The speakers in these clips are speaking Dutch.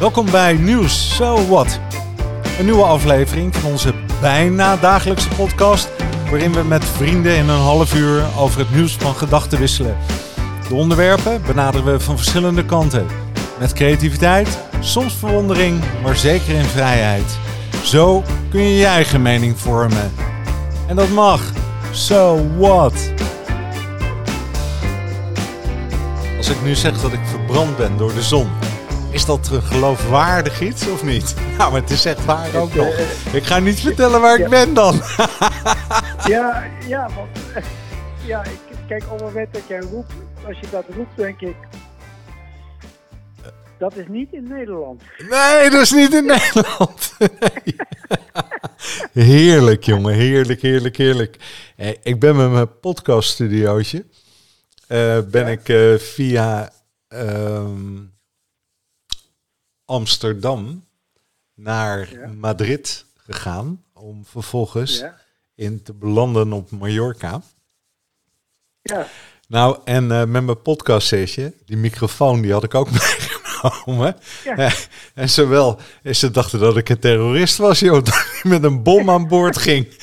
Welkom bij Nieuws So What. Een nieuwe aflevering van onze bijna dagelijkse podcast, waarin we met vrienden in een half uur over het nieuws van gedachten wisselen. De onderwerpen benaderen we van verschillende kanten. Met creativiteit, soms verwondering, maar zeker in vrijheid. Zo kun je je eigen mening vormen. En dat mag. So what? Als ik nu zeg dat ik verbrand ben door de zon, is dat een geloofwaardig iets of niet? Nou, maar het is echt waar ook nog. Ik ga niet vertellen waar ik ben dan. Ja, ja, want ja, ik, kijk, op het moment dat jij roept, als je dat roept, denk ik. Dat is niet in Nederland. Nee, dat is niet in Nederland. Nee. Heerlijk, jongen. Heerlijk, heerlijk, heerlijk. Eh, Ik ben met mijn podcaststudiootje. eh ben ik eh, via ehm, Amsterdam naar Ja. Madrid gegaan. Om vervolgens Ja. in te belanden op Mallorca. Ja, Nou, en eh, met mijn podcast sessie, die microfoon, die had ik ook meegenomen. Ja. Eh, en zowel, en ze dachten dat ik een terrorist was, joh, dat hij met een bom aan boord ging.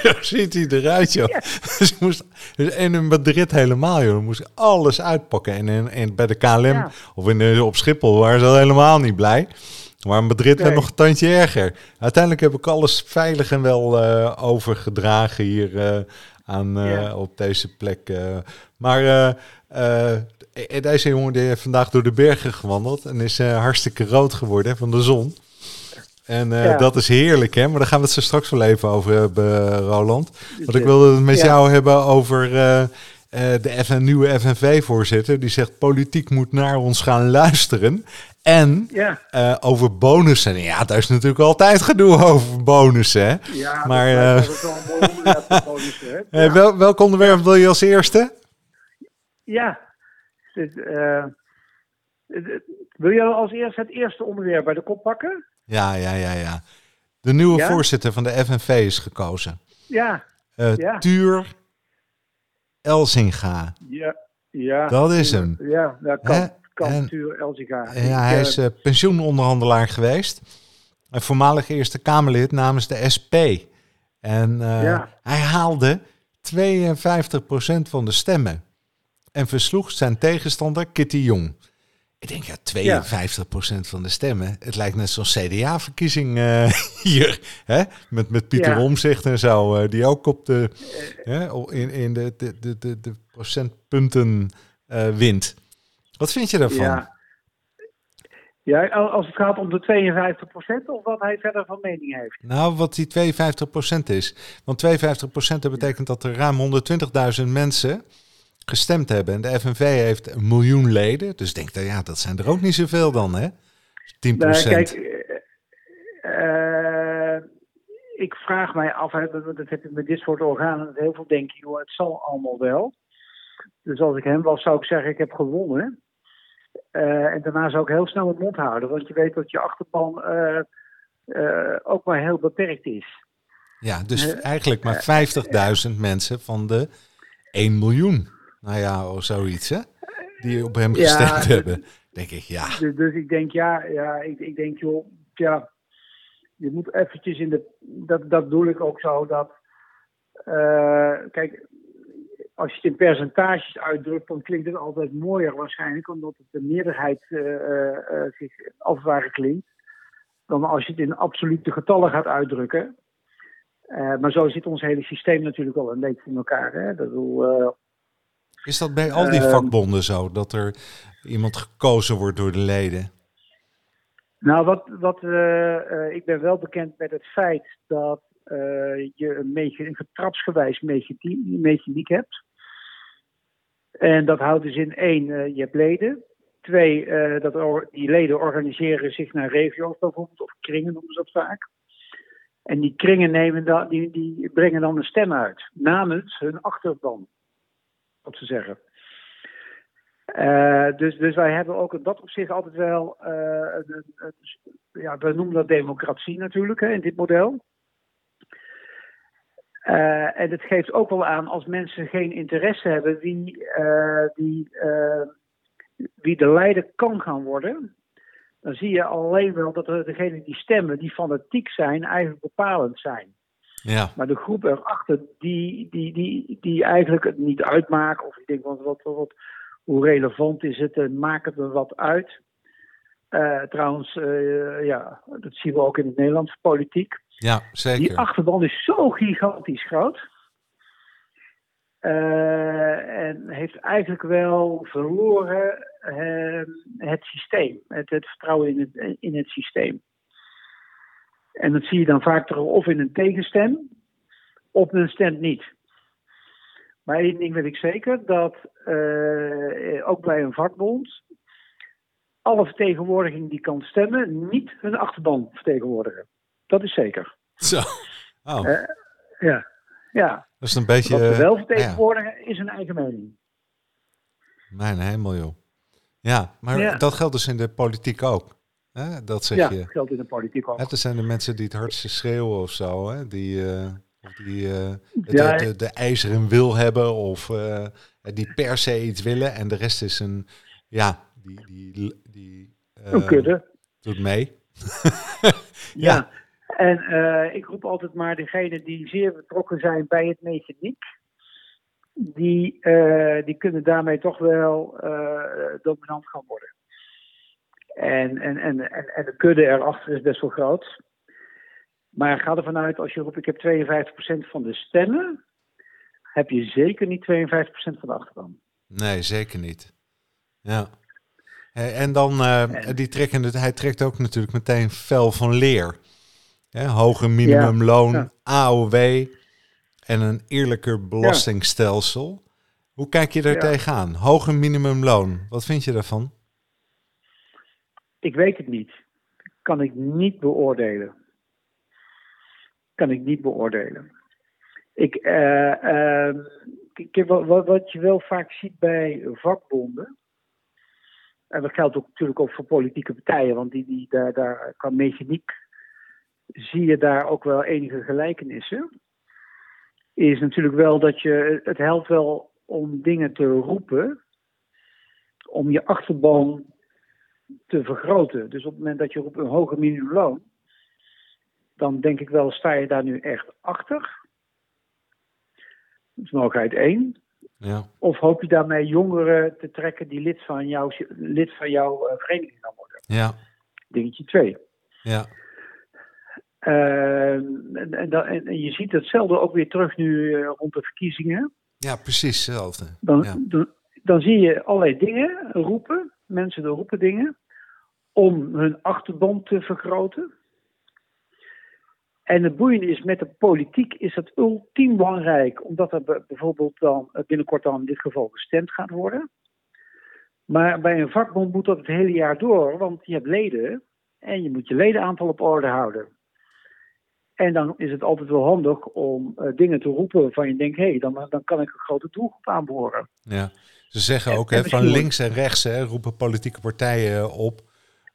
Zo ziet hij eruit, joh. Ja. Dus moest, dus- en in Madrid helemaal, joh. Dan moest ik alles uitpakken. En, in, en bij de KLM Ja. of in, de- op Schiphol waren ze al helemaal niet blij. Maar in Madrid werd Nee. nog een tandje erger. Uiteindelijk heb ik alles veilig en wel eh, overgedragen hier eh, aan, eh, Ja. op deze plek. Maar deze jongen die heeft vandaag door de bergen gewandeld en is hartstikke rood geworden van de zon. En eh, Ja. dat is heerlijk, hè? Maar daar gaan we het zo straks wel even over hebben, Roland. Want ik eh, wilde het met ja. jou hebben over eh, eh, de FN, nieuwe FNV-voorzitter. Die zegt, politiek moet naar ons gaan luisteren. En ja, eh, over bonussen. Ja, daar is natuurlijk altijd gedoe over bonussen, hè? ja. Maar, dat, eh, dat is wel een mooi onderwerp voor bonussen, hè? Eh, wel, welk onderwerp wil je als eerste? Ja. Eh, wil je als eerst het eerste onderwerp bij de kop pakken? Ja, ja, ja, ja. De nieuwe Ja? voorzitter van de FNV is gekozen. Ja, Eh Ja. Tuur Elsinga. ja, ja. Dat is hem. Ja, Hè? kan, Tuur Elziga. Ja, hij is eh, pensioenonderhandelaar geweest. En voormalig Eerste Kamerlid namens de SP. En eh, Ja. hij haalde 52% van de stemmen. En versloeg zijn tegenstander Kitty Jong. Ik denk, ja, 52% van de stemmen. Het lijkt net zo'n CDA-verkiezing eh, hier. Hè? Met, met Pieter Ja. Omzicht en zo. eh, die ook op de, hè, in, in de, de, de, de, de procentpunten eh, wint. Wat vind je daarvan? Ja. Ja, als het gaat om de 52% of wat hij verder van mening heeft. Nou, wat die 52% is. Want 52% dat betekent dat er ruim 120.000 mensen gestemd hebben. En de FNV heeft een miljoen leden. Dus denk dat ja, dat zijn er ook niet zoveel dan, hè? 10%. Nou, kijk, eh, ik vraag mij af, hè, dat, heb ik met dit soort organen heel veel denk ik, joh, het zal allemaal wel. Dus als ik hem was, zou ik zeggen, ik heb gewonnen. Eh, en daarna zou ik heel snel mijn mond houden, want je weet dat je achterban eh, ook maar heel beperkt is. ja, dus eigenlijk maar 50.000 mensen van de 1 miljoen. Nou ja, of zoiets, hè? Die op hem gestemd hebben. Denk ik, ja. Dus, dus ik denk, ja, ja ik, ik denk, joh, ja, je moet eventjes in de, dat, dat bedoel ik ook zo, dat, eh, kijk, als je het in percentages uitdrukt, dan klinkt het altijd mooier waarschijnlijk, omdat het de meerderheid eh, eh, zich als het ware klinkt, dan als je het in absolute getallen gaat uitdrukken. Maar zo zit ons hele systeem natuurlijk al een beetje in elkaar. Hè? Dat bedoel, eh, Is dat bij al die Ehm, vakbonden zo? Dat er iemand gekozen wordt door de leden? Nou, wat, wat, eh, eh, ik ben wel bekend met het feit dat eh, je een, een getrapsgewijs mechaniek, hebt. En dat houdt dus in één, je hebt leden. Twee, dat or- die leden organiseren zich naar regio's bijvoorbeeld, of kringen noemen ze dat vaak. En die kringen nemen dan, die, die brengen dan een stem uit, namens hun achterban, wat ze zeggen. Eh, dus, dus wij hebben ook in dat opzicht altijd wel, een- ja, we noemen dat democratie natuurlijk hè, in dit model. Eh, en het geeft ook wel aan als mensen geen interesse hebben wie, eh, wie, de leider kan gaan worden, dan zie je alleen wel dat degenen die stemmen, die fanatiek zijn, eigenlijk bepalend zijn. Ja. Maar de groep erachter, die, die, die, die eigenlijk het niet uitmaken, of ik denk, wat, wat, wat, hoe relevant is het en maakt het er wat uit? Uh, trouwens, uh, ja, dat zien we ook in de Nederlandse politiek. Ja, zeker. Die achterban is zo gigantisch groot. Uh, en heeft eigenlijk wel verloren het systeem, het, het vertrouwen in het, in het systeem. En dat zie je dan vaak terug of in een tegenstem, of een stem niet. Maar één ding weet ik zeker, dat uh, ook bij een vakbond alle vertegenwoordiging die kan stemmen, niet hun achterban vertegenwoordigen. Dat is zeker. Zo. Oh. Uh, ja. ja. Dat is een beetje. Wat ze wel vertegenwoordigen ja. is hun eigen mening. Mijn hemel, joh. Ja, maar Ja. dat geldt dus in de politiek ook. Hè? Dat zeg Ja, je. dat geldt in de politiek ook. Hè, er zijn de mensen die het hardste schreeuwen of zo, hè? die, eh, of die eh, de, Ja. de, de ijzeren wil hebben of eh, die per se iets willen en de rest is een, ja, die, die, die Een kudde. doet mee. Ja. En eh, ik roep altijd maar degenen die zeer betrokken zijn bij het mechaniek. Die, die kunnen daarmee toch wel dominant gaan worden. En, en, en, en, en de kudde erachter is best wel groot. Maar ga ervan uit, als je roept ik heb 52% van de stemmen, heb je zeker niet 52% van de achterban. Nee, zeker niet. Ja. En dan, eh, die trekken het, hij trekt ook natuurlijk meteen fel van leer. Hè, hoger minimumloon, ja. AOW en een eerlijker belastingstelsel. Hoe kijk je daar Ja. tegenaan? Hoger minimumloon, wat vind je daarvan? Ik weet het niet. Kan ik niet beoordelen. Kan ik niet beoordelen. Ik, eh, ehm, wat, wat, je wel vaak ziet bij vakbonden. En dat geldt ook natuurlijk ook voor politieke partijen, want die, die, daar, daar, qua mechaniek zie je daar ook wel enige gelijkenissen. Is natuurlijk wel dat je. Het helpt wel om dingen te roepen. Om je achterban te vergroten. Dus op het moment dat je roept een hoger minimumloon, dan denk ik wel, sta je daar nu echt achter? Dat is mogelijkheid één. Ja, Of hoop je daarmee jongeren te trekken die lid van, jouw lid van jouw eh, vereniging gaan worden? ja, Dingetje twee. ja, Eh, en, en, je ziet hetzelfde ook weer terug nu eh, rond de verkiezingen. ja precies hetzelfde. Dan, Ja. dan, dan zie je allerlei dingen roepen, mensen roepen dingen, om hun achterban te vergroten. En het boeiende is, met de politiek is dat ultiem belangrijk, omdat er bijvoorbeeld dan eh, binnenkort dan in dit geval gestemd gaat worden. Maar bij een vakbond moet dat het hele jaar door, want je hebt leden en je moet je ledenaantal op orde houden. En dan is het altijd wel handig om eh, dingen te roepen waarvan je denkt, hé, hey, dan, dan kan ik een grote doelgroep aanboren. Ja. Ze zeggen En- ook hè, van links en rechts hè, roepen politieke partijen op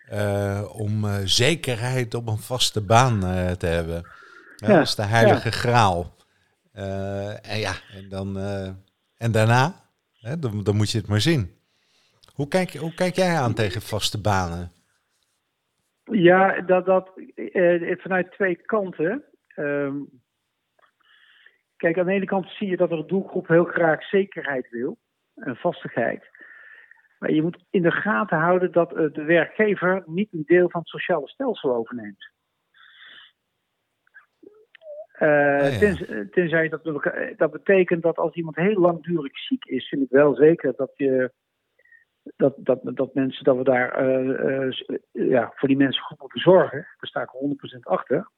eh, om eh, zekerheid op een vaste baan eh, te hebben. Ja, Dat is de heilige graal. En ja, en, dan, en daarna, hè, dan, dan moet je het maar zien. Hoe kijk, hoe kijk jij aan tegen vaste banen? Ja, dat, dat eh, vanuit twee kanten. Ehm, kijk, aan de ene kant zie je dat er een doelgroep heel graag zekerheid wil en vastigheid. Maar je moet in de gaten houden dat eh, de werkgever niet een deel van het sociale stelsel overneemt. Eh, ja. tenzij, tenzij dat, dat betekent dat als iemand heel langdurig ziek is, vind ik wel zeker dat je dat, dat, dat mensen dat we daar eh, eh, ja, voor die mensen goed moeten zorgen. Daar sta ik 100% achter.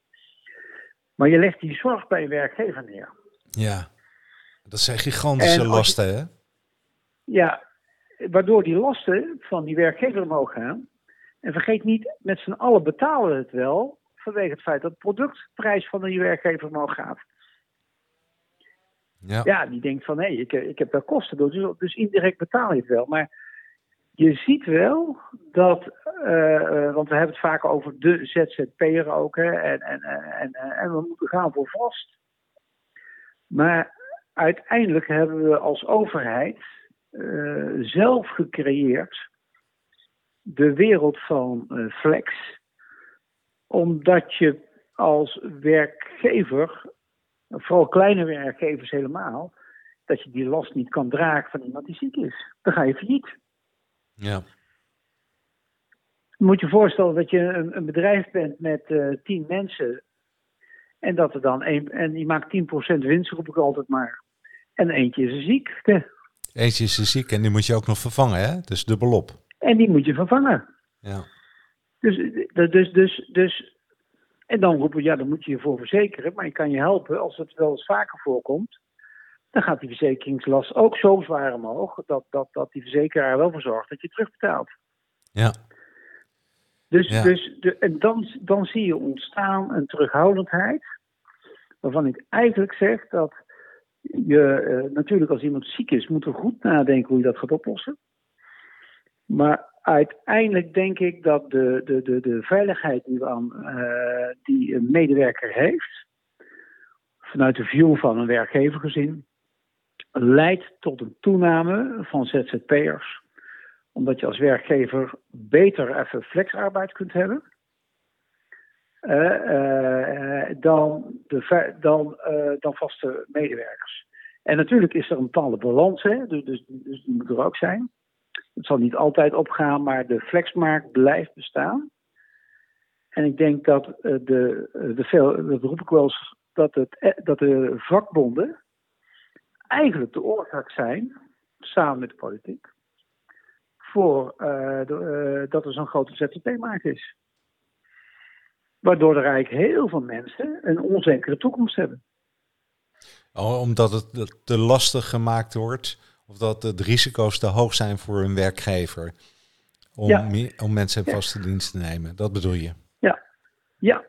Maar je legt die zorg bij een werkgever neer. Ja, dat zijn gigantische je- lasten, hè? Ja, waardoor die lasten van die werkgever omhoog gaan. En vergeet niet, met z'n allen betalen we het wel vanwege het feit dat de productprijs van die werkgever omhoog gaat. Ja, Ja, die denkt van hé, ik, ik heb daar kosten door, dus, dus indirect betaal je het wel. Maar je ziet wel dat, eh, eh, want we hebben het vaak over de ZZP'er ook, hè, en, en, en, en, en we moeten gaan voor vast. Maar uiteindelijk hebben we als overheid eh, zelf gecreëerd de wereld van uh, flex, omdat je als werkgever, vooral kleine werkgevers helemaal, dat je die last niet kan dragen van iemand die ziek is. Dan ga je failliet. Ja. Moet je voorstellen dat je een, een bedrijf bent met uh, tien mensen. En dat er dan een, en die maakt 10% winst, roep ik altijd maar. En eentje is ziek. Eentje is ziek en die moet je ook nog vervangen, hè? Dus dubbelop. En die moet je vervangen. Ja. Dus, dus, dus, dus, en dan roepen we, ja, dan moet je je voor verzekeren. Maar ik kan je helpen als het wel eens vaker voorkomt. Dan gaat die verzekeringslast ook zo zwaar omhoog. Dat, dat, dat die verzekeraar wel voor zorgt dat je terugbetaalt. Ja. Dus, dus de, en dan, dan zie je ontstaan een terughoudendheid. Waarvan ik eigenlijk zeg dat je uh, natuurlijk als iemand ziek is, moet er goed nadenken hoe je dat gaat oplossen. Maar uiteindelijk denk ik dat de, de, de, de veiligheid die, aan, uh, die een medewerker heeft, vanuit de view van een werkgever gezien, leidt tot een toename van ZZP'ers. Omdat je als werkgever beter even flexarbeid kunt hebben. Uh, uh, dan, de, dan, uh, dan vaste medewerkers. En natuurlijk is er een bepaalde balans, hè? Dus, dus, dus die moet er ook zijn. Het zal niet altijd opgaan, maar de flexmarkt blijft bestaan. En ik denk dat de, de veel, dat roep ik wel eens, dat, het, dat de vakbonden eigenlijk de oorzaak zijn, samen met de politiek, voor dat er zo'n grote ZZP-markt is. Waardoor er eigenlijk heel veel mensen een onzekere toekomst hebben. Oh, omdat het te lastig gemaakt wordt, of dat de risico's te hoog zijn voor een werkgever om, Ja. om mensen in Ja. vaste dienst te nemen. Dat bedoel je? Ja, ja.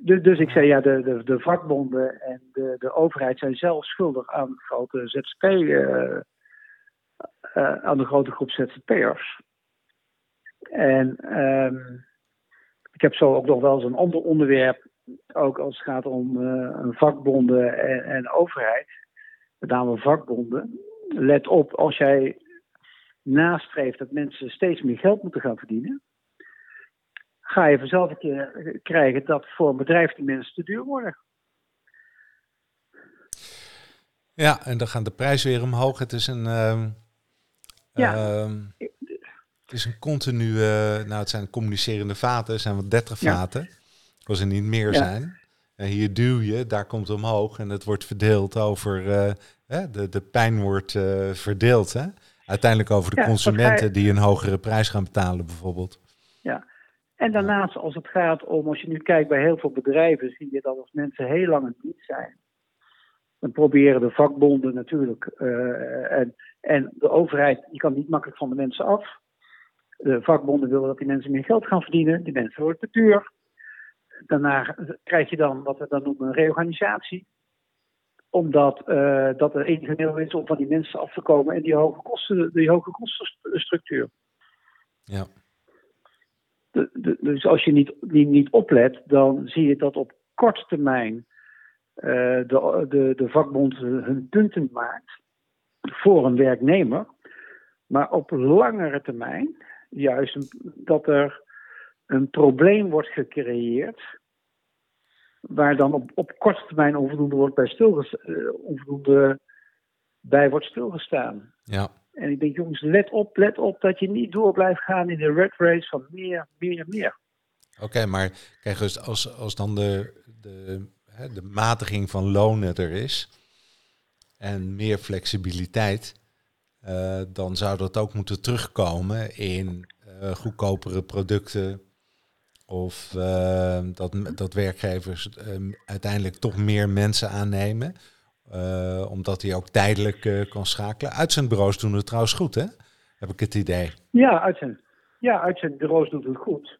Dus, dus ik zei ja, de, de, de vakbonden en de, de overheid zijn zelf schuldig aan de grote ZZP, eh, eh, aan de grote groep ZZP'ers. En ehm, ik heb zo ook nog wel eens een ander onderwerp, ook als het gaat om eh, vakbonden en, en overheid, met name vakbonden. Let op, als jij nastreeft dat mensen steeds meer geld moeten gaan verdienen, ga je vanzelf een keer krijgen dat voor een bedrijf die mensen te duur worden. Ja, en dan gaan de prijzen weer omhoog. Het is een. ehm, Ja. ehm, het is een continu. eh, nou, het zijn communicerende vaten. Het zijn wel 30 Ja. vaten. Als er niet meer Ja. zijn. En hier duw je, daar komt het omhoog. En het wordt verdeeld over. eh, de, de pijn wordt eh, verdeeld. Hè? Uiteindelijk over de Ja, consumenten die een hogere prijs gaan betalen, bijvoorbeeld. En daarnaast, als het gaat om, als je nu kijkt bij heel veel bedrijven, zie je dat als mensen heel lang in dienst zijn, dan proberen de vakbonden natuurlijk en, en de overheid, die kan niet makkelijk van de mensen af. De vakbonden willen dat die mensen meer geld gaan verdienen, die mensen worden te duur. Daarna krijg je dan wat we dan noemen een reorganisatie. Omdat eh, dat er enige middel is om van die mensen af te komen en die hoge, kosten, die hoge kostenstructuur. Ja. De- de- dus als je niet, niet, niet oplet, dan zie je dat op korte termijn eh, de, de, de vakbond hun punten maakt voor een werknemer. Maar op langere termijn juist een- dat er een probleem wordt gecreëerd. Waar dan op, op korte termijn onvoldoende, wordt bij, eh, onvoldoende bij wordt stilgestaan. Ja. En ik denk, jongens, let op, let op dat je niet door blijft gaan in de red race van meer, meer, meer. Oké, maar kijk, dus als, als dan de, de, hè, de matiging van lonen er is en meer flexibiliteit, eh, dan zou dat ook moeten terugkomen in eh, goedkopere producten. Of eh, dat, dat werkgevers eh, uiteindelijk toch meer mensen aannemen. omdat hij ook tijdelijk kan schakelen. Uitzendbureaus doen het trouwens goed, hè? Heb ik het idee. Ja, uitzend, ja, uitzendbureaus doet het goed.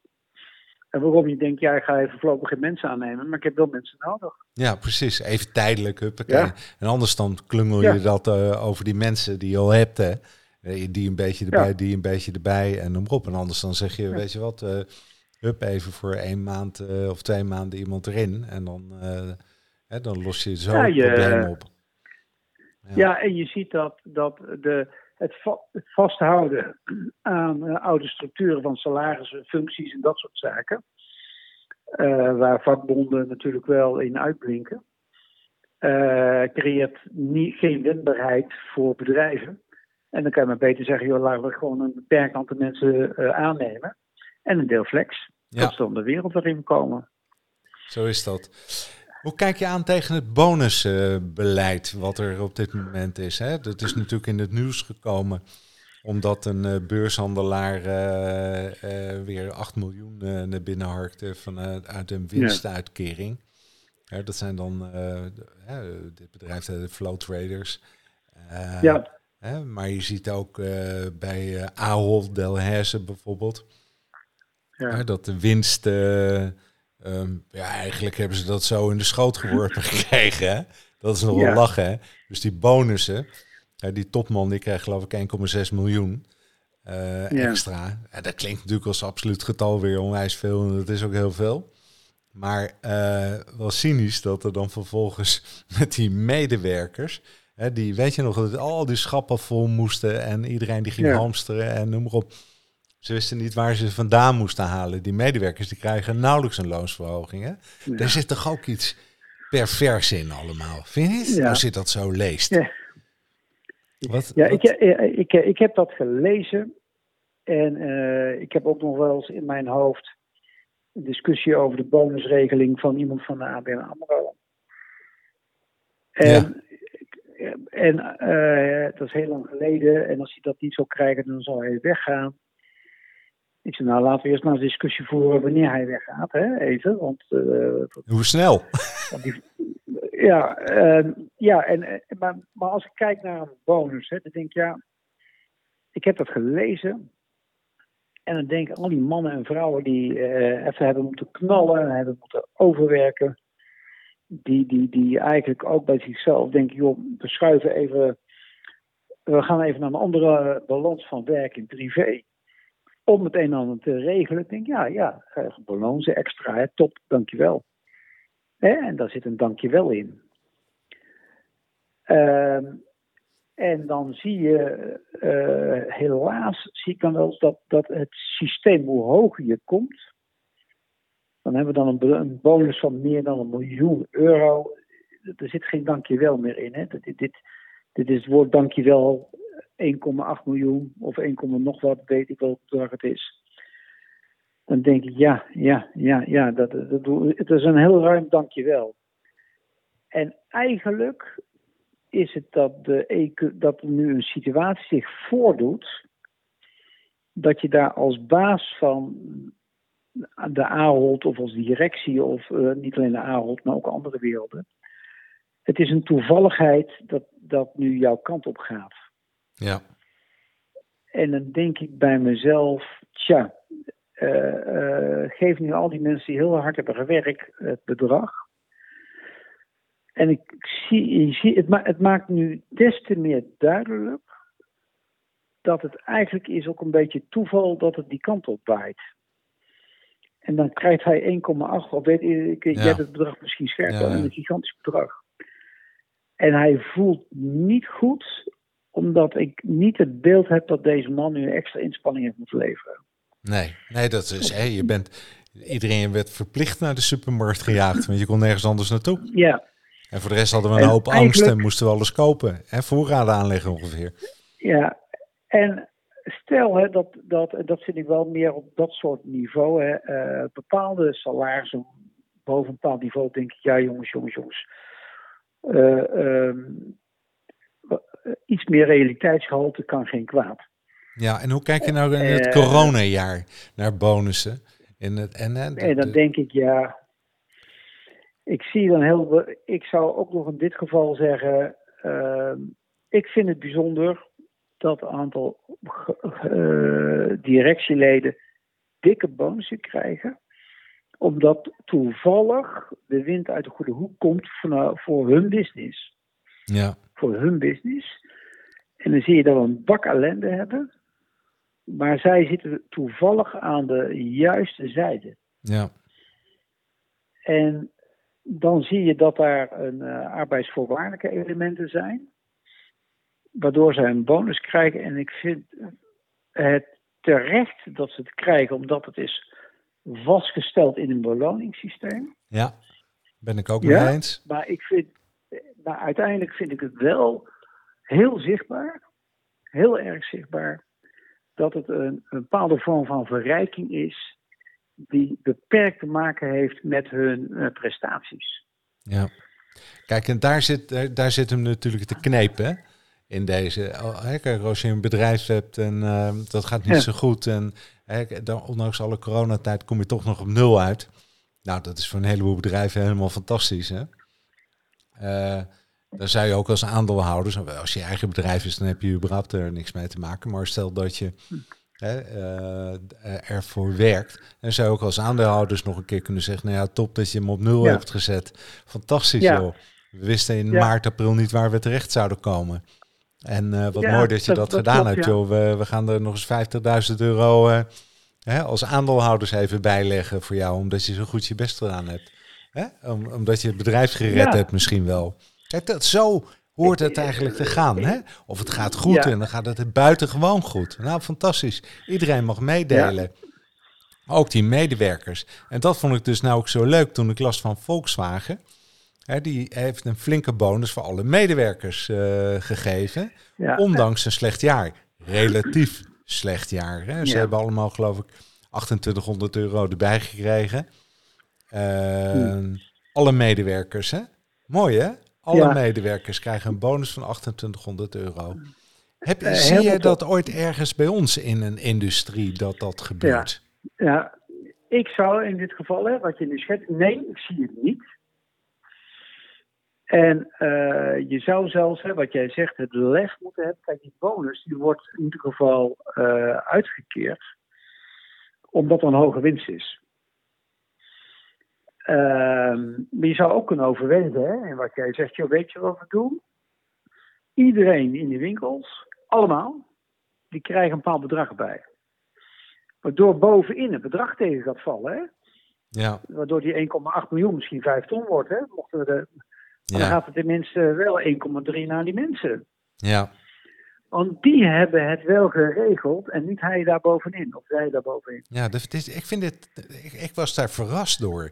En waarom je denkt, ja, ik ga even voorlopig geen mensen aannemen, maar ik heb wel mensen nodig. Ja, precies. Even tijdelijk, huppakee. Ja. En anders dan klungel Ja. je dat eh, over die mensen die je al hebt, hè. Eh, Die een beetje erbij, Ja. die een beetje erbij en op. En anders dan zeg je, weet je wat, eh, hup, even voor één maand of twee maanden iemand erin. En dan, hè, dan los je zo het probleem op. Ja. Ja, en je ziet dat, dat de, het, het vasthouden aan uh, oude structuren van salarissen, functies en dat soort zaken. Uh, waar vakbonden natuurlijk wel in uitblinken. Uh, creëert niet, geen wendbaarheid voor bedrijven. En dan kan je maar beter zeggen, joh, laten we gewoon een beperkt aantal mensen aannemen. En een deel flex. Ja. Dat is dan de wereld waarin we komen. Zo is dat. Hoe kijk je aan tegen het bonusbeleid wat er op dit moment is? Hè? Dat is natuurlijk in het nieuws gekomen omdat een uh, beurshandelaar uh, uh, weer 8 miljoen naar binnen harkte vanuit uit een winstuitkering. Ja. dat zijn dan dit bedrijf, de flow traders. ja. maar je ziet ook bij Ahold Delhaize bijvoorbeeld ja. dat de winst Ehm, ja, eigenlijk hebben ze dat zo in de schoot geworpen gekregen. Hè? Dat is nog wel lachen. Hè? Dus die bonussen, die topman die krijgt geloof ik 1,6 miljoen uh, extra. Ja, dat klinkt natuurlijk als absoluut getal weer onwijs veel en dat is ook heel veel. Maar uh, wel cynisch dat er dan vervolgens met die medewerkers, hè, die weet je nog dat al die schappen vol moesten en iedereen die ging hamsteren en noem maar op. Ze wisten niet waar ze vandaan moesten halen. Die medewerkers die krijgen nauwelijks een loonsverhoging. Hè? Daar zit toch ook iets pervers in allemaal. Vind je niet? Ja. Als je dat zo leest. Ja, wat, ja Ik, ik, ik, ik, heb dat gelezen. En uh, ik heb ook nog wel eens in mijn hoofd een discussie over de bonusregeling van iemand van de ABN AMRO. En, ja. en uh, dat is heel lang geleden. En als hij dat niet zou krijgen, dan zal hij weggaan. Ik zei, nou laten we eerst maar een discussie voeren wanneer hij weggaat, hè, even. Want, uh, Hoe snel? Die, ja, uh, ja en, eh, maar, maar als ik kijk naar een bonus, hè, dan denk ik, ja, ik heb dat gelezen. En dan denk ik, al die mannen en vrouwen die uh, even hebben moeten knallen, hebben moeten overwerken. Die, die, die eigenlijk ook bij zichzelf denken, joh, we schuiven even, we gaan even naar een andere balans van werk in privé om het een en ander te regelen. Ik denk, ja, ja, beloon ze extra, hè, top, dankjewel. Hè, en daar zit een dankjewel in. Uh, en dan zie je, uh, helaas zie ik dan wel dat, dat het systeem, hoe hoger je komt, dan hebben we dan een, een bonus van meer dan een miljoen euro. Er zit geen dankjewel meer in. Hè. Dit, dit, dit is het woord dankjewel 1,8 miljoen of 1, nog wat, weet ik welk bedrag het is. Dan denk ik, ja, ja, ja, ja, dat, het is een heel ruim dankjewel. En eigenlijk is het dat, de, dat er nu een situatie zich voordoet, dat je daar als baas van de Ahold of als directie, of uh, niet alleen de Ahold, maar ook andere werelden. Het is een toevalligheid dat dat nu jouw kant op gaat. Ja. En dan denk ik bij mezelf, tja, uh, uh, geef nu al die mensen die heel hard hebben gewerkt het bedrag. En ik zie, ik zie het, ma het maakt nu des te meer duidelijk dat het eigenlijk is ook een beetje toeval dat het die kant op waait. En dan krijgt hij 1,8, of weet ik, ik ja. heb het bedrag misschien scherper, ja, een gigantisch bedrag. En hij voelt niet goed omdat ik niet het beeld heb dat deze man nu extra inspanning heeft moeten leveren. Nee, nee dat is, je bent, iedereen werd verplicht naar de supermarkt gejaagd, want je kon nergens anders naartoe. Ja. En voor de rest hadden we een hoop angst en moesten we alles kopen. En voorraden aanleggen ongeveer. Ja, en stel hè, dat, dat, dat zit ik wel meer op dat soort niveau. Hè, uh, bepaalde salarissen boven een bepaald niveau denk ik, ja jongens, jongens, jongens. Uh, eh, iets meer realiteitsgehalte kan geen kwaad. Ja, en hoe kijk je nou in het uh, coronajaar naar bonussen? In het, en, en, en dan denk ik, ja, ik zie dan heel. Ik zou ook nog in dit geval zeggen. Uh, ik vind het bijzonder dat een aantal uh, directieleden dikke bonussen krijgen. Omdat toevallig de wind uit de goede hoek komt voor, voor hun business. Ja voor hun business. En dan zie je dat we een bak ellende hebben. Maar zij zitten toevallig aan de juiste zijde. Ja. En dan zie je dat daar een uh, arbeidsvoorwaardelijke elementen zijn. waardoor zij een bonus krijgen. En ik vind het terecht dat ze het krijgen, omdat het is vastgesteld in een beloningssysteem. Ja, ben ik ook mee eens. Maar, ik vind, maar uiteindelijk vind ik het wel heel zichtbaar, heel erg zichtbaar, dat het een, een bepaalde vorm van verrijking is die beperkt te maken heeft met hun uh, prestaties. Ja. Kijk, en daar zit, daar zit hem natuurlijk te knepen in deze. Oh, kijk, als je een bedrijf hebt en uh, dat gaat niet zo goed en hè, ondanks alle coronatijd kom je toch nog op nul uit. Nou, dat is voor een heleboel bedrijven helemaal fantastisch. Hè? Uh, dan zou je ook als aandeelhouder, als je eigen bedrijf is, dan heb je überhaupt er niks mee te maken. Maar stel dat je hè, uh, ervoor werkt, dan zou je ook als aandeelhouders nog een keer kunnen zeggen, nou ja, top dat je hem op nul hebt gezet. Fantastisch joh. We wisten in maart, april niet waar we terecht zouden komen. En uh, wat mooi dat je dat, gedaan hebt, joh. We, we, gaan er nog eens 50.000 euro uh, hè, als aandeelhouders even bijleggen voor jou, omdat je zo goed je best gedaan hebt. Hè? Om, omdat je het bedrijf gered hebt misschien wel. Kijk, dat, zo hoort het eigenlijk te gaan. Hè? Of het gaat goed en dan gaat het buitengewoon goed. Nou, fantastisch. Iedereen mag meedelen. Ook die medewerkers. En dat vond ik dus nou ook zo leuk toen ik las van Volkswagen die heeft een flinke bonus voor alle medewerkers uh, gegeven. Ondanks een slecht jaar. Relatief slecht jaar. Hè. Ze hebben allemaal, geloof ik, 2800 euro erbij gekregen. Uh, Alle medewerkers, hè? Mooi, hè? Alle medewerkers krijgen een bonus van 2800 euro. Heb, uh, zie je dat ooit ergens bij ons in een industrie dat dat gebeurt? Ja, ja. ik zou in dit geval, hè, wat je nu schetst, nee, ik zie het niet. En uh, je zou zelfs, hè, wat jij zegt, het lef moeten hebben. Kijk, die bonus die wordt in ieder geval uh, uitgekeerd, omdat er een hoge winst is. Uh, maar je zou ook kunnen overwegen, hè, en wat jij zegt, joh, weet je wat we doen? Iedereen in de winkels, allemaal, die krijgen een bepaald bedrag bij. Waardoor bovenin het bedrag tegen gaat vallen, hè? Ja. Waardoor die 1,8 miljoen misschien 5 ton wordt, hè? Mochten we de ja. Dan gaat het tenminste wel 1,3 naar die mensen. Ja. Want die hebben het wel geregeld en niet hij daar bovenin of zij daar bovenin. Ja, dus is, ik, vind dit, ik, ik, was daar verrast door.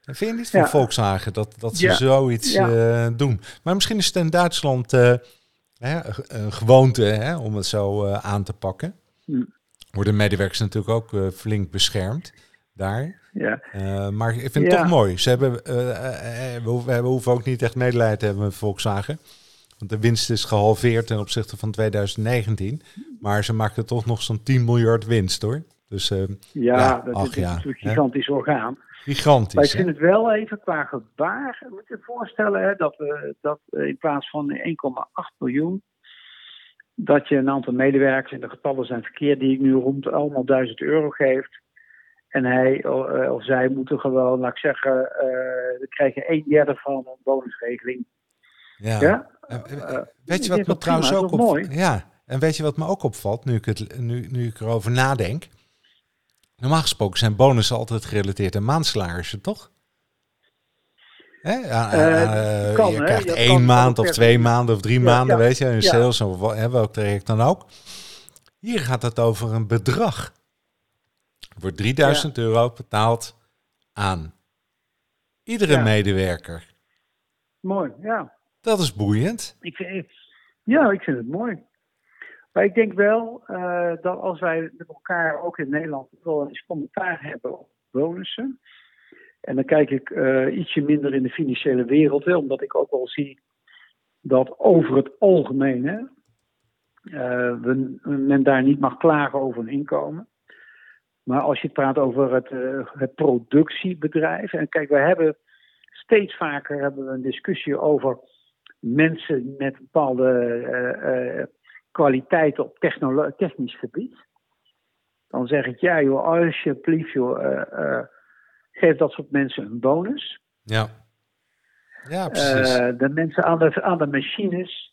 Vind je niet van Volkswagen dat, dat ze zoiets uh, doen? Maar misschien is het in Duitsland uh, hè, een gewoonte hè, om het zo uh, aan te pakken. Hm. Worden medewerkers natuurlijk ook flink beschermd daar. Ja. Uh, maar ik vind het toch mooi. Ze hebben, uh, we, we, hoeven ook niet echt medelijden te hebben met Volkswagen. Want de winst is gehalveerd ten opzichte van 2019. Maar ze maken toch nog zo'n 10 miljard winst hoor. Dus, uh, ja, ja, dat is ja, een gigantisch hè? orgaan. Gigantisch. Maar ik vind het wel even qua gebaar. Moet je voorstellen hè, dat, we, dat in plaats van 1,8 miljoen. dat je een aantal medewerkers, en de getallen zijn verkeerd, die ik nu rond allemaal 1000 euro geeft. En hij eh, of zij moeten gewoon, laat ik zeggen, uh, krijgen een derde van een bonusregeling. Ja. ja? Uh, weet je wat me trouwens ook. Ja, en weet je wat me ook opvalt, nu ik, het, nu, nu ik erover nadenk? Normaal gesproken zijn bonussen altijd gerelateerd aan maandsalarissen, toch? Hè? Uh, kan, je krijgt één maand of twee maanden of drie maanden, weet je, in sales of welk traject dan ook. Hier gaat het over een bedrag wordt 3000 euro betaald aan iedere medewerker. Mooi, ja. Dat is boeiend. Ik vind, ja, ik vind het mooi. Maar ik denk wel uh, dat als wij met elkaar ook in Nederland wel eens commentaar hebben op bonussen. En dan kijk ik uh, ietsje minder in de financiële wereld, hè, omdat ik ook wel zie dat over het algemeen hè, uh, we, men daar niet mag klagen over een inkomen. Maar als je het praat over het, uh, het productiebedrijf. En kijk, we hebben steeds vaker hebben we een discussie over mensen met bepaalde uh, uh, kwaliteiten op technisch gebied. Dan zeg ik, ja joh, alsjeblieft joh, geef dat soort mensen een bonus. Ja, ja precies. de mensen aan de, aan de machines,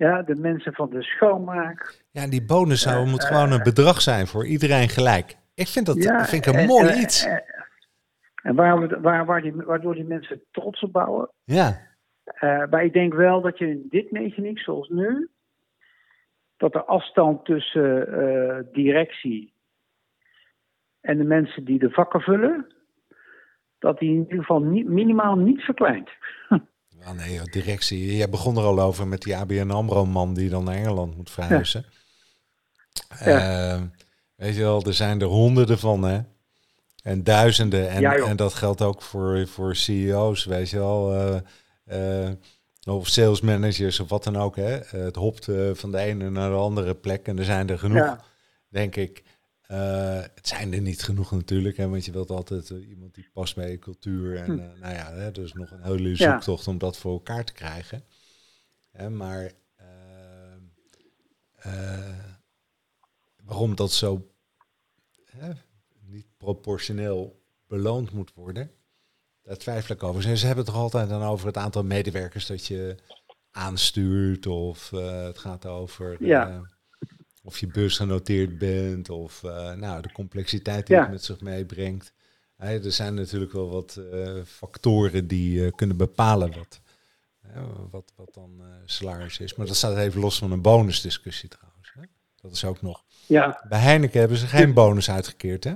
ja, de mensen van de schoonmaak. Ja, en die bonus zou, moet gewoon een bedrag zijn voor iedereen gelijk. Ik vind dat vind ik een mooi iets. En, waar, waar, waar die, waardoor die mensen trots op bouwen. Ja. Uh, maar ik denk wel dat je in dit mechaniek, zoals nu, dat de afstand tussen uh, directie en de mensen die de vakken vullen, dat die in ieder geval niet, minimaal niet verkleint. Nee, directie. Jij begon er al over met die ABN AMRO-man die dan naar Engeland moet verhuizen. Ja. Uh, weet je wel, er zijn er honderden van, hè? En duizenden. En, ja, en dat geldt ook voor, voor CEO's, weet je wel. Uh, uh, of sales managers of wat dan ook. Hè? Het hopt van de ene naar de andere plek. En er zijn er genoeg, denk ik. Uh, het zijn er niet genoeg natuurlijk, hè, want je wilt altijd uh, iemand die past bij je cultuur. En uh, nou ja, hè, dus nog een hele zoektocht ja. om dat voor elkaar te krijgen. Hè, maar waarom dat zo hè, niet proportioneel beloond moet worden, daar twijfel ik over. Ze hebben het toch altijd dan over het aantal medewerkers dat je aanstuurt, of het gaat over. Ja of je beursgenoteerd bent, of uh, nou, de complexiteit die het met zich meebrengt. er zijn natuurlijk wel wat uh, factoren die uh, kunnen bepalen wat, wat, wat dan salaris is. Maar dat staat even los van een bonusdiscussie trouwens. Hè? Dat is ook nog. Ja. Bij Heineken hebben ze geen bonus uitgekeerd. Hè?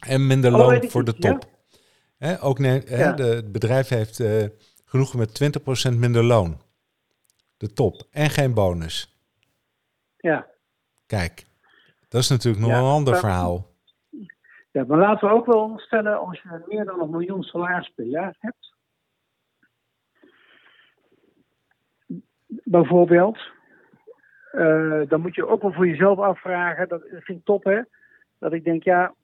En minder oh, loon voor de top. Ja. Hè? Ook nee, hè, de, het bedrijf heeft genoegen met 20% minder loon. De top. En geen bonus. Ja. Kijk, dat is natuurlijk nog een ander verhaal. Ja, maar laten we ook wel stellen, als je meer dan een miljoen salaris per jaar hebt, bijvoorbeeld, uh, dan moet je ook wel voor jezelf afvragen, dat vind ik top hè, dat ik denk, ja,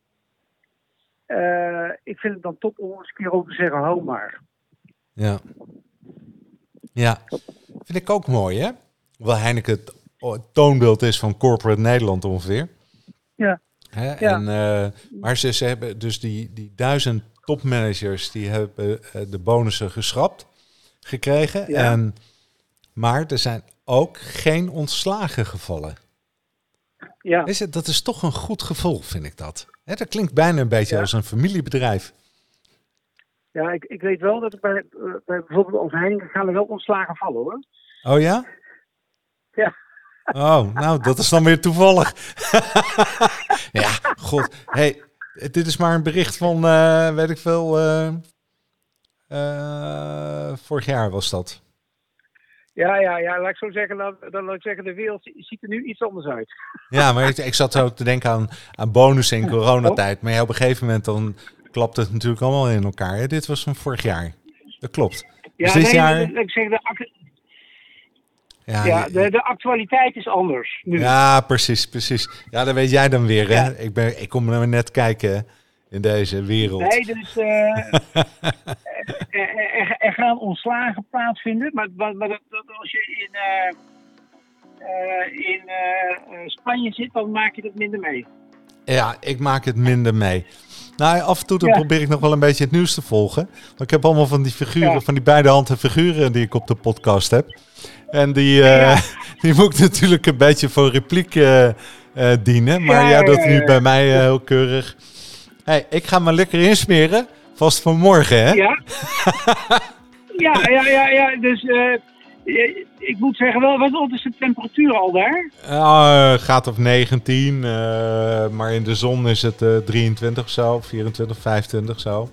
uh, ik vind het dan top om eens een keer over te zeggen, hou maar. Ja. Ja, vind ik ook mooi hè. Wel Heineken het toonbeeld is van corporate Nederland ongeveer. Ja. Hè? En, uh, maar ze, ze, hebben dus die, die duizend topmanagers die hebben uh, de bonussen geschrapt gekregen. Ja. En, maar er zijn ook geen ontslagen gevallen. Ja. Is het, dat is toch een goed gevolg, vind ik dat. Hè, dat klinkt bijna een beetje ja. als een familiebedrijf. Ja, ik, ik weet wel dat er bij, uh, bij bijvoorbeeld ons Heineken gaan er wel ontslagen vallen hoor. Oh ja? Ja. Oh, nou, dat is dan weer toevallig. ja, god. Hey, dit is maar een bericht van, uh, weet ik veel, uh, uh, vorig jaar was dat. Ja, ja, ja, laat ik zo zeggen, dan, dan laat ik zeggen, de wereld ziet er nu iets anders uit. ja, maar ik, ik zat zo te denken aan, aan bonussen in coronatijd. Maar ja, op een gegeven moment dan klapt het natuurlijk allemaal in elkaar. Hè? Dit was van vorig jaar. Dat klopt. Ja, dus dit nee, jaar... ik zeg, de, ja, ja de, de, actualiteit is anders nu. Ja, precies, precies. Ja, dat weet jij dan weer, hè? Ja. Ik, ben, ik kom er net kijken in deze wereld. Nee, dus uh, er, er, er, gaan ontslagen plaatsvinden, maar, maar, maar dat, dat als je in, uh, uh, in Spanje zit, dan maak je dat minder mee. Ja, ik maak het minder mee. Nou, af en toe probeer ik nog wel een beetje het nieuws te volgen. Want ik heb allemaal van die figuren, van die beide handen figuren die ik op de podcast heb. En die, uh, ja. die moet natuurlijk een beetje voor repliek uh, uh, dienen. Maar ja, dat nu bij mij heel keurig. Hey, ik ga me lekker insmeren. Vast van morgen, hè? Ja. ja, ja, ja, ja. Dus ik moet zeggen, wel, wat is de temperatuur al daar? Uh, gaat op 19, uh, maar in de zon is het uh, 23 zo, 24, 25 zo.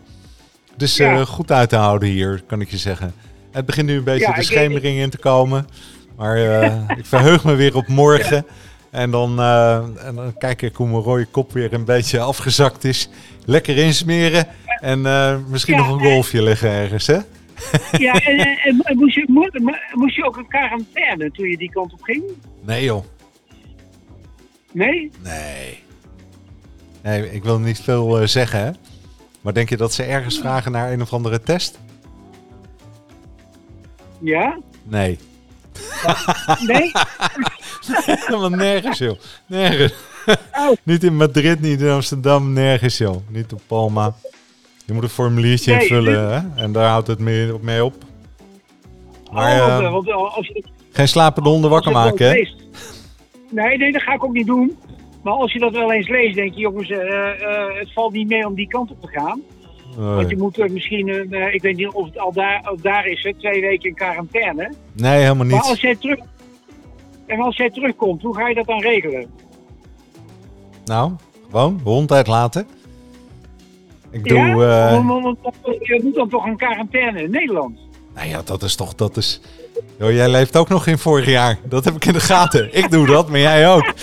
Dus ja. goed uit te houden hier, kan ik je zeggen. Het begint nu een beetje ja, de schemering in te komen. Maar ik verheug me weer op morgen. En dan, en dan kijk ik hoe mijn rode kop weer een beetje afgezakt is. Lekker insmeren. En misschien nog een golfje leggen ergens, hè? Ja, en, en, en moest, je, moest je ook een quarantaine toen je die kant op ging? Nee joh. Nee? Nee. Nee, ik wil niet veel uh, zeggen, hè. Maar denk je dat ze ergens vragen naar een of andere test? Ja? Nee. Nee? Helemaal nergens, joh. Nergens. Oh. niet in Madrid, niet in Amsterdam, nergens, joh. Niet op Palma. Je moet een formuliertje nee, invullen hè? en daar houdt het mee, mee op. Maar, oh, uh, want, als je, geen slapende honden wakker maken, hè? Nee, nee, dat ga ik ook niet doen. Maar als je dat wel eens leest, denk je, jongens, uh, uh, het valt niet mee om die kant op te gaan. Want je moet misschien, een, ik weet niet of het al daar, of daar is, twee weken in quarantaine. Nee, helemaal niet. Maar als jij terug, en als jij terugkomt, hoe ga je dat dan regelen? Nou, gewoon hond uitlaten. Ik doe... Ja? Uh... Je moet dan toch een quarantaine in Nederland? Nou ja, dat is toch... Dat is... Yo, jij leeft ook nog in vorig jaar. Dat heb ik in de gaten. Ik doe dat, maar jij ook.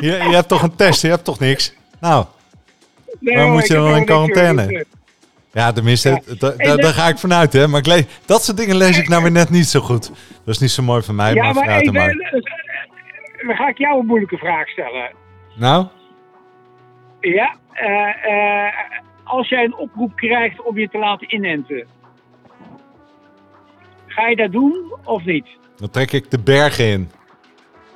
je, je hebt toch een test, je hebt toch niks? Nou, nee, waar moet je dan in quarantaine? Ja, tenminste, ja. daar ga ik vanuit, hè. Maar ik lees, dat soort dingen lees ik nou weer net niet zo goed. Dat is niet zo mooi van mij, ja, maar, maar. Dan ga ik jou een moeilijke vraag stellen. Nou? Ja, als jij een oproep krijgt om je te laten inenten, ga je dat doen of niet? Dan trek ik de bergen in.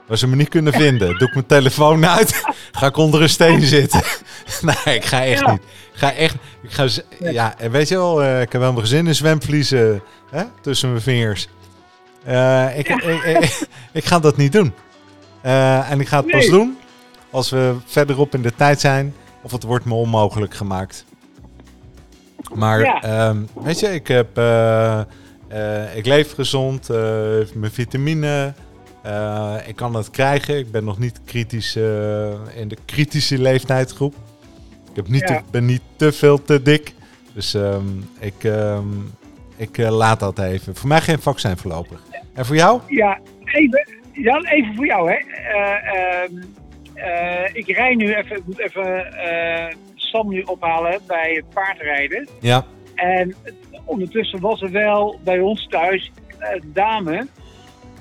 Waar ze me niet kunnen vinden. Doe ik mijn telefoon uit. Ga ik onder een steen zitten. nee, ik ga echt niet. Ik ga echt. Ik ga, ja, en weet je wel, uh, ik heb wel mijn gezin in zwemvliezen hè, tussen mijn vingers. Uh, ik, ik, ik, ik, ga dat niet doen. Uh, en ik ga het pas doen als we verderop in de tijd zijn. Of het wordt me onmogelijk gemaakt. Maar ja. um, weet je, ik heb. ik leef gezond, mijn vitamine. Ik kan het krijgen. Ik ben nog niet kritisch in de kritische leeftijdsgroep. Ik heb niet te, ben niet te veel te dik. Dus um, ik, um, ik laat dat even. Voor mij geen vaccin voorlopig. En voor jou? Ja, even, Jan, even voor jou. Hè. Ehm, ik rij nu even, ik moet even Sam nu ophalen bij het paardrijden. Ja. En ondertussen was er wel bij ons thuis een dame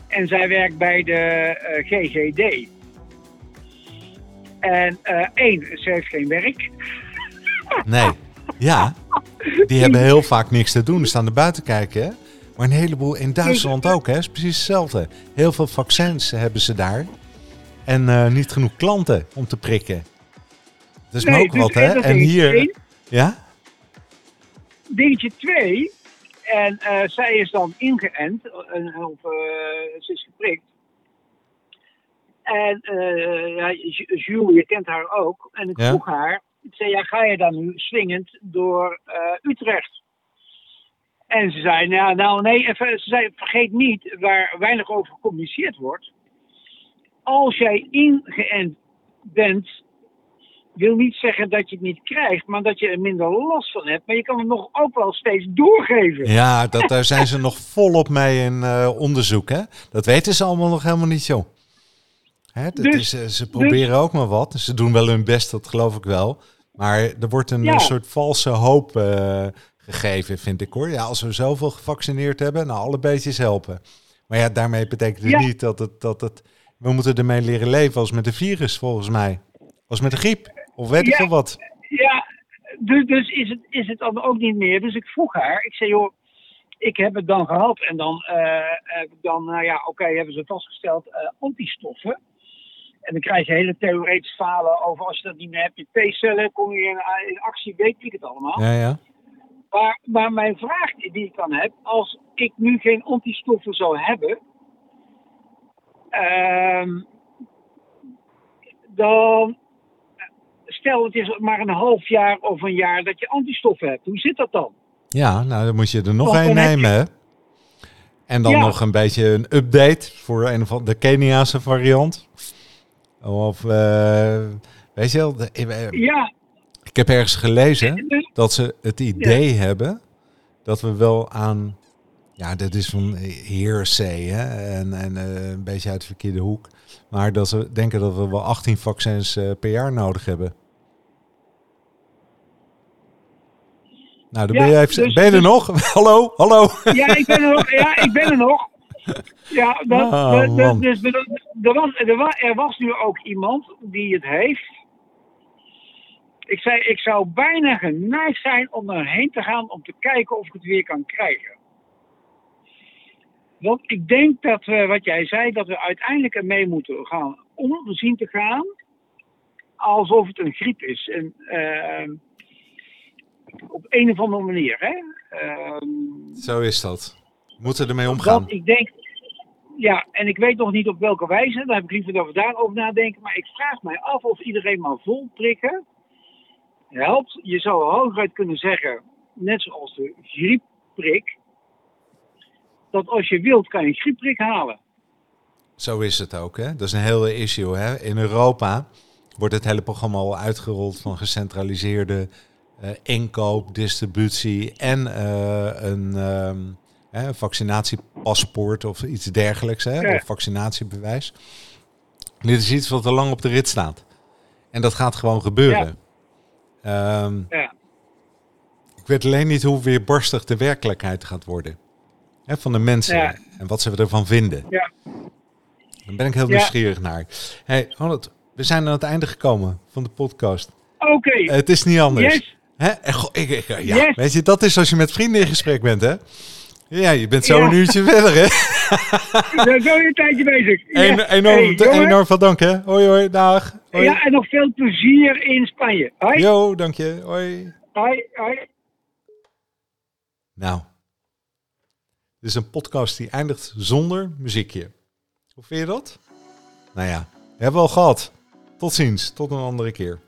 en zij werkt bij de uh, eh, GGD. En uh, één, ze heeft geen werk. Nee, ja. Die hebben heel vaak niks te doen. Ze staan er buiten kijken, hè? Maar een heleboel in Duitsland ook, hè? is precies hetzelfde. Heel veel vaccins hebben ze daar. En uh, niet genoeg klanten om te prikken. Dat is nee, ook dus wat, hè? En hier... Ja? Dingetje 2 en uh, zij is dan ingeënt, uh, of uh, ze is geprikt. En ja, Jules, je kent haar ook. En ik vroeg haar, ik zei, ja, ga je dan nu swingend door Utrecht? En ze zei, nou, nou nee, ze zei, vergeet niet, waar weinig over gecommuniceerd wordt. Als jij ingeënt bent wil niet zeggen dat je het niet krijgt, maar dat je er minder last van hebt. Maar je kan het nog ook wel steeds doorgeven. Ja, dat, daar zijn ze nog volop mee in uh, onderzoek. Hè? Dat weten ze allemaal nog helemaal niet, joh. Hè, dus, is, ze proberen ook maar wat. Ze doen wel hun best, dat geloof ik wel. Maar er wordt een, soort valse hoop uh, gegeven, vind ik hoor. Ja, als we zoveel gevaccineerd hebben, nou alle beetjes helpen. Maar ja, daarmee betekent het niet dat het, dat het... We moeten ermee leren leven als met een virus, volgens mij. Als met de griep. Of weet ik veel wat. Ja, dus, dus is, het, is het dan ook niet meer. Dus ik vroeg haar, ik zei joh, ik heb het dan gehad. En dan, uh, dan nou ja, oké, hebben ze vastgesteld uh, antistoffen. En dan krijg je hele theoretische falen over als je dat niet meer hebt. Je T-cellen, kom je in, in, actie, weet ik het allemaal. Ja, ja. Maar, maar mijn vraag die ik dan heb, als ik nu geen antistoffen zou hebben, dan stel het is maar een half jaar of een jaar dat je antistoffen hebt. Hoe zit dat dan? Ja, nou dan moet je er nog één nemen. En dan nog een beetje een update voor een van de Keniaanse variant. Of uh, weet je wel, eh, ja. ik heb ergens gelezen dat ze het idee hebben dat we wel aan, ja, dit is van hearsay hè, en, en uh, een beetje uit de verkeerde hoek, maar dat ze denken dat we wel 18 vaccins uh, per jaar nodig hebben. Nou, dan ben, je even, dus, ben je er dus- nog? hallo, hallo. Ja, ik ben er nog. Ja, ik ben er nog. Ja, dat, oh, dat, dus, er, was, er, was, er was nu ook iemand die het heeft. Ik zei, ik zou bijna geneigd zijn om erheen te gaan om te kijken of ik het weer kan krijgen. Want ik denk dat we, wat jij zei, dat we uiteindelijk ermee moeten gaan om zien te gaan alsof het een griep is. En, uh, op een of andere manier. Hè? Um, Zo is dat. We moeten ermee omgaan. ik denk, ja, en ik weet nog niet op welke wijze, daar heb ik liever over daarover nadenken. Maar ik vraag mij af of iedereen maar vol prikken helpt. Je zou hooguit kunnen zeggen, net zoals de griepprik, dat als je wilt kan je een griepprik halen. Zo is het ook, hè? Dat is een hele issue, hè? In Europa wordt het hele programma al uitgerold van gecentraliseerde uh, inkoop, distributie en uh, een um, vaccinatiepaspoort of iets dergelijks, hè? Ja. of vaccinatiebewijs. Dit is iets wat al lang op de rit staat. En dat gaat gewoon gebeuren. Ja. Um, ja. Ik weet alleen niet hoe weerbarstig de werkelijkheid gaat worden. Hè, van de mensen en wat ze ervan vinden. Ja. Daar ben ik heel nieuwsgierig naar. Hey, Ronald, we zijn aan het einde gekomen van de podcast. Oké. het is niet anders. Yes. Hè? Ik, ik, ja, yes. Weet je, dat is als je met vrienden in gesprek bent, hè? Ja, je bent zo een uurtje verder, hè? Ik ben zo een tijdje bezig. Ja. enorm, hey, enorm veel dank, hè? Hoi, hoi, dag. Hoi. Ja, en nog veel plezier in Spanje. Hoi. Jo, dank je. Hoi. Hoi, hoi. Nou, dit is een podcast die eindigt zonder muziekje. Hoe vind je dat? Nou ja, hebben we al gehad. Tot ziens, tot een andere keer.